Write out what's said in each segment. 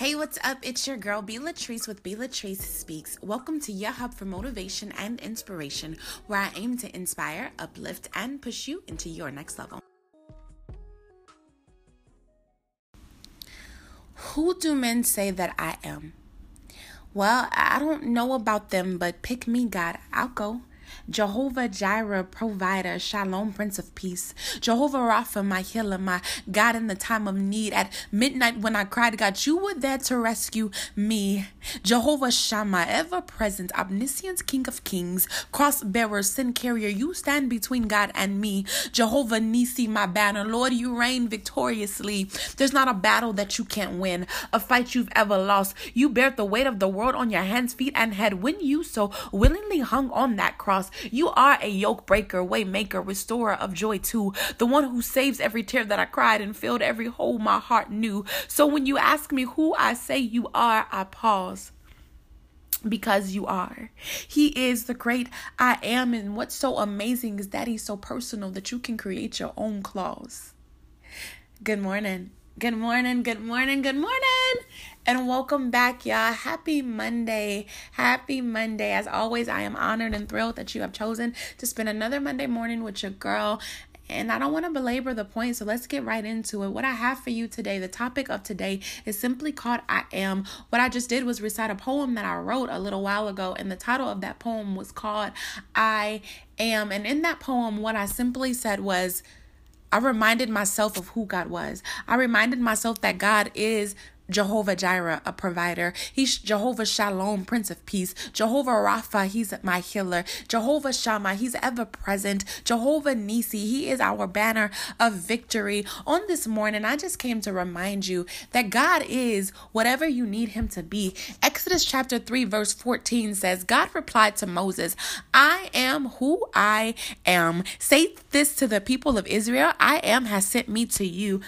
Hey, what's up? It's your girl, Be Latrice with Be Latrice Speaks. Welcome to your hub for motivation and inspiration, where I aim to inspire, uplift, and push you into your next level. Who do men say that I am? Well, I don't know about them, but pick me, God, I'll go. Jehovah Jireh, provider, Shalom, Prince of Peace. Jehovah Rapha, my healer, my God in the time of need. At midnight when I cried, God, you were there to rescue me. Jehovah Shammah, ever present, omniscient King of Kings, cross bearer, sin carrier, you stand between God and me. Jehovah Nissi, my banner. Lord, you reign victoriously. There's not a battle that you can't win, a fight you've ever lost. You bear the weight of the world on your hands, feet, and head when you so willingly hung on that cross. You are a yoke breaker, way maker, restorer of joy too. The one who saves every tear that I cried and filled every hole my heart knew. So when you ask me who I say you are, I pause because you are. He is the great I am. And what's so amazing is that He's so personal that you can create your own clause. Good morning. Good morning. Good morning. Good morning and welcome back, y'all. Happy Monday. Happy Monday. As always, I am honored and thrilled that you have chosen to spend another Monday morning with your girl. And I don't want to belabor the point, so let's get right into it. What I have for you today, the topic of today is simply called I Am. What I just did was recite a poem that I wrote a little while ago, and the title of that poem was called I Am. And in that poem, what I simply said was, I reminded myself of who God was. I reminded myself that God is Jehovah Jireh, a provider. He's Jehovah Shalom, Prince of Peace. Jehovah Rapha, he's my healer. Jehovah Shammah, he's ever present. Jehovah Nissi, he is our banner of victory. On this morning, I just came to remind you that God is whatever you need him to be. Exodus chapter 3, verse 14 says, God replied to Moses, I am who I am. Say this to the people of Israel I am has sent me to you.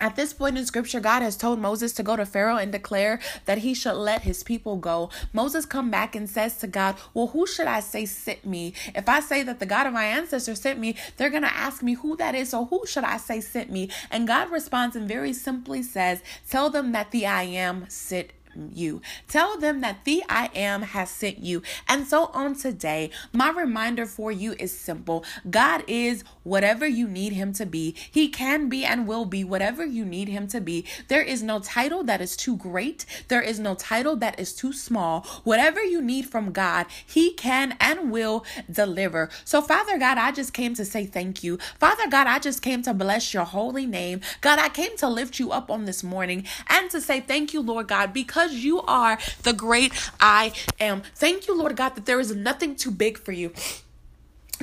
At this point in scripture, God has told Moses to go to Pharaoh and declare that he should let his people go. Moses come back and says to God, Well, who should I say sent me? If I say that the God of my ancestors sent me, they're going to ask me who that is. So who should I say sent me? And God responds and very simply says, Tell them that the I am sent you. Tell them that the I am has sent you. And so on today, my reminder for you is simple God is whatever you need him to be. He can be and will be whatever you need him to be. There is no title that is too great, there is no title that is too small. Whatever you need from God, he can and will deliver. So, Father God, I just came to say thank you. Father God, I just came to bless your holy name. God, I came to lift you up on this morning and to say thank you, Lord God, because because you are the great I am. Thank you, Lord God, that there is nothing too big for you.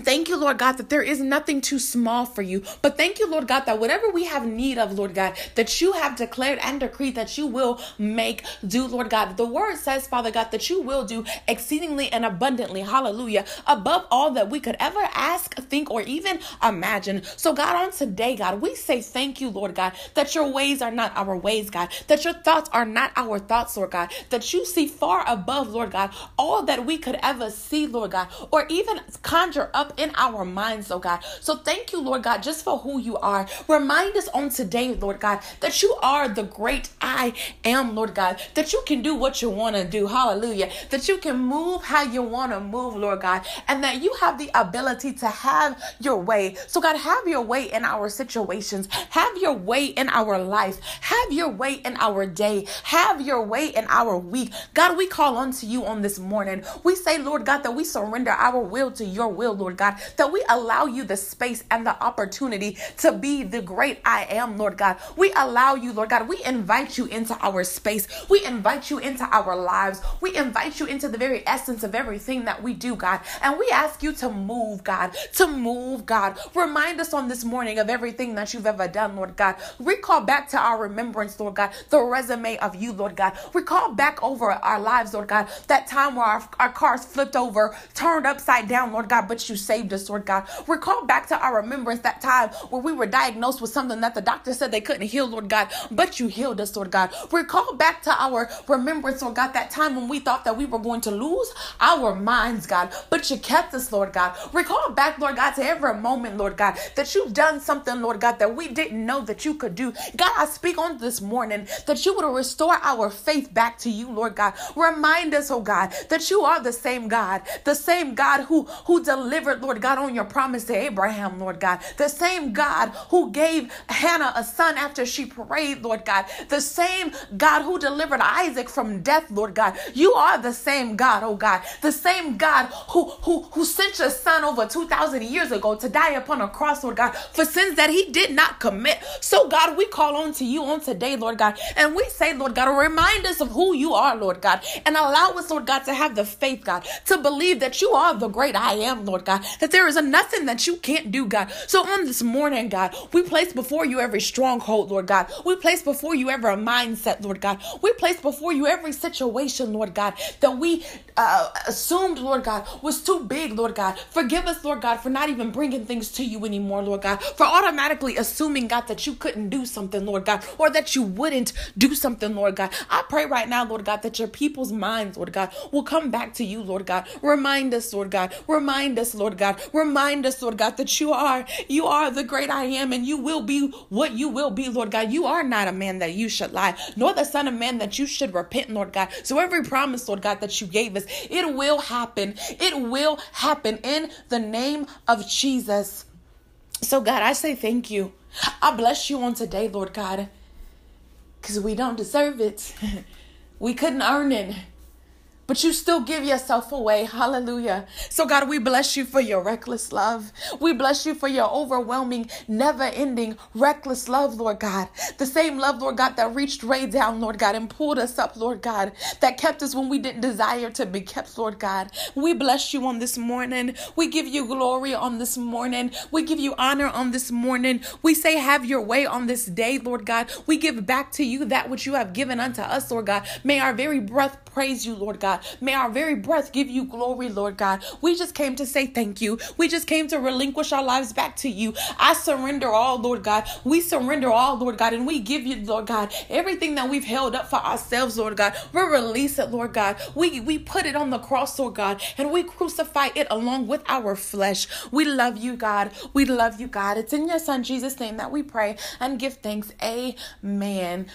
Thank you, Lord God, that there is nothing too small for you. But thank you, Lord God, that whatever we have need of, Lord God, that you have declared and decreed that you will make do, Lord God. The word says, Father God, that you will do exceedingly and abundantly, hallelujah, above all that we could ever ask, think, or even imagine. So, God, on today, God, we say thank you, Lord God, that your ways are not our ways, God, that your thoughts are not our thoughts, Lord God, that you see far above, Lord God, all that we could ever see, Lord God, or even conjure up in our minds, oh God. So thank you, Lord God, just for who you are. Remind us on today, Lord God, that you are the great I am, Lord God, that you can do what you want to do. Hallelujah. That you can move how you want to move, Lord God, and that you have the ability to have your way. So, God, have your way in our situations, have your way in our life, have your way in our day, have your way in our week. God, we call unto you on this morning. We say, Lord God, that we surrender our will to your will, Lord God, that we allow you the space and the opportunity to be the great I am, Lord God. We allow you, Lord God, we invite you into our space. We invite you into our lives. We invite you into the very essence of everything that we do, God. And we ask you to move, God, to move, God. Remind us on this morning of everything that you've ever done, Lord God. Recall back to our remembrance, Lord God, the resume of you, Lord God. Recall back over our lives, Lord God, that time where our, our cars flipped over, turned upside down, Lord God, but you saved us, Lord God. Recall back to our remembrance that time where we were diagnosed with something that the doctor said they couldn't heal, Lord God, but you healed us, Lord God. Recall back to our remembrance, Lord God, that time when we thought that we were going to lose our minds, God, but you kept us, Lord God. Recall back, Lord God, to every moment, Lord God, that you've done something, Lord God, that we didn't know that you could do. God, I speak on this morning that you would restore our faith back to you, Lord God. Remind us, oh God, that you are the same God, the same God who, who delivered, Lord God, on your promise to Abraham, Lord God, the same God who gave Hannah a son after she prayed, Lord God, the same God who delivered Isaac from death, Lord God. You are the same God, oh God, the same God who, who, who sent your son over 2,000 years ago to die upon a cross, Lord God, for sins that he did not commit. So, God, we call on to you on today, Lord God, and we say, Lord God, remind us of who you are, Lord God, and allow us, Lord God, to have the faith, God, to believe that you are the great I am, Lord God, that there is a nothing that you can't do, God. So, on this morning, God, we place before you every stronghold, Lord God. We place before you every mindset, Lord God. We place before you every situation, Lord God, that we uh, assumed, Lord God, was too big, Lord God. Forgive us, Lord God, for not even bringing things to you anymore, Lord God. For automatically assuming, God, that you couldn't do something, Lord God, or that you wouldn't do something, Lord God. I pray right now, Lord God, that your people's minds, Lord God, will come back to you, Lord God. Remind us, Lord God. Remind us, Lord God. Remind us, Lord God, that you are, you are the great I am, and you will be what you will be, Lord God. You are not a man that you should lie, nor the son of man that you should repent, Lord God. So every promise, Lord God, that you gave us, it will happen. It will happen in the name of Jesus. So, God, I say thank you. I bless you on today, Lord God, because we don't deserve it. we couldn't earn it but you still give yourself away. Hallelujah. So, God, we bless you for your reckless love. We bless you for your overwhelming, never ending, reckless love, Lord God. The same love, Lord God, that reached way down, Lord God, and pulled us up, Lord God, that kept us when we didn't desire to be kept, Lord God. We bless you on this morning. We give you glory on this morning. We give you honor on this morning. We say, have your way on this day, Lord God. We give back to you that which you have given unto us, Lord God. May our very breath praise you, Lord God. May our very breath give you glory, Lord God. We just came to say thank you. We just came to relinquish our lives back to you. I surrender all, Lord God. We surrender all, Lord God, and we give you, Lord God, everything that we've held up for ourselves, Lord God. We release it, Lord God. We we put it on the cross, Lord God, and we crucify it along with our flesh. We love you, God. We love you, God. It's in your son Jesus' name that we pray and give thanks. Amen.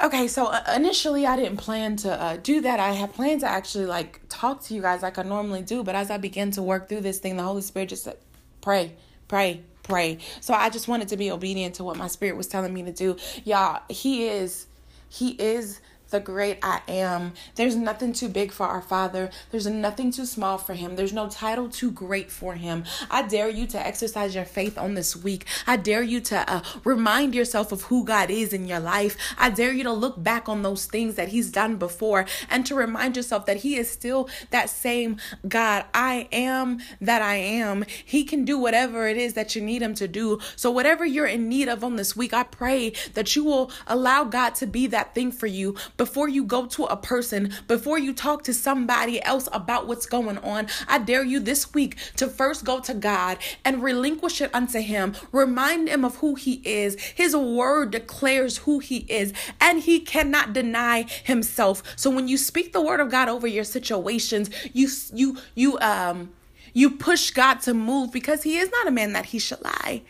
Okay, so uh, initially I didn't plan to uh, do that. I had planned to actually like talk to you guys like I normally do, but as I began to work through this thing, the Holy Spirit just said, "Pray, pray, pray." So I just wanted to be obedient to what my spirit was telling me to do. Y'all, he is he is the great I am. There's nothing too big for our Father. There's nothing too small for Him. There's no title too great for Him. I dare you to exercise your faith on this week. I dare you to uh, remind yourself of who God is in your life. I dare you to look back on those things that He's done before and to remind yourself that He is still that same God. I am that I am. He can do whatever it is that you need Him to do. So, whatever you're in need of on this week, I pray that you will allow God to be that thing for you before you go to a person, before you talk to somebody else about what's going on, I dare you this week to first go to God and relinquish it unto Him. Remind Him of who He is. His word declares who He is, and He cannot deny Himself. So when you speak the word of God over your situations, you you you um you push God to move because He is not a man that He should lie.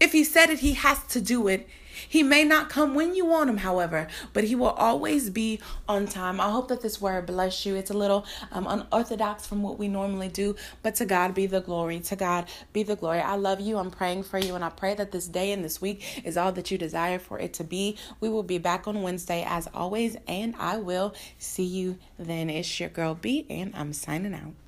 If He said it, He has to do it. He may not come when you want him, however, but he will always be on time. I hope that this word bless you. It's a little um, unorthodox from what we normally do, but to God be the glory. To God be the glory. I love you. I'm praying for you, and I pray that this day and this week is all that you desire for it to be. We will be back on Wednesday as always, and I will see you then. It's your girl B, and I'm signing out.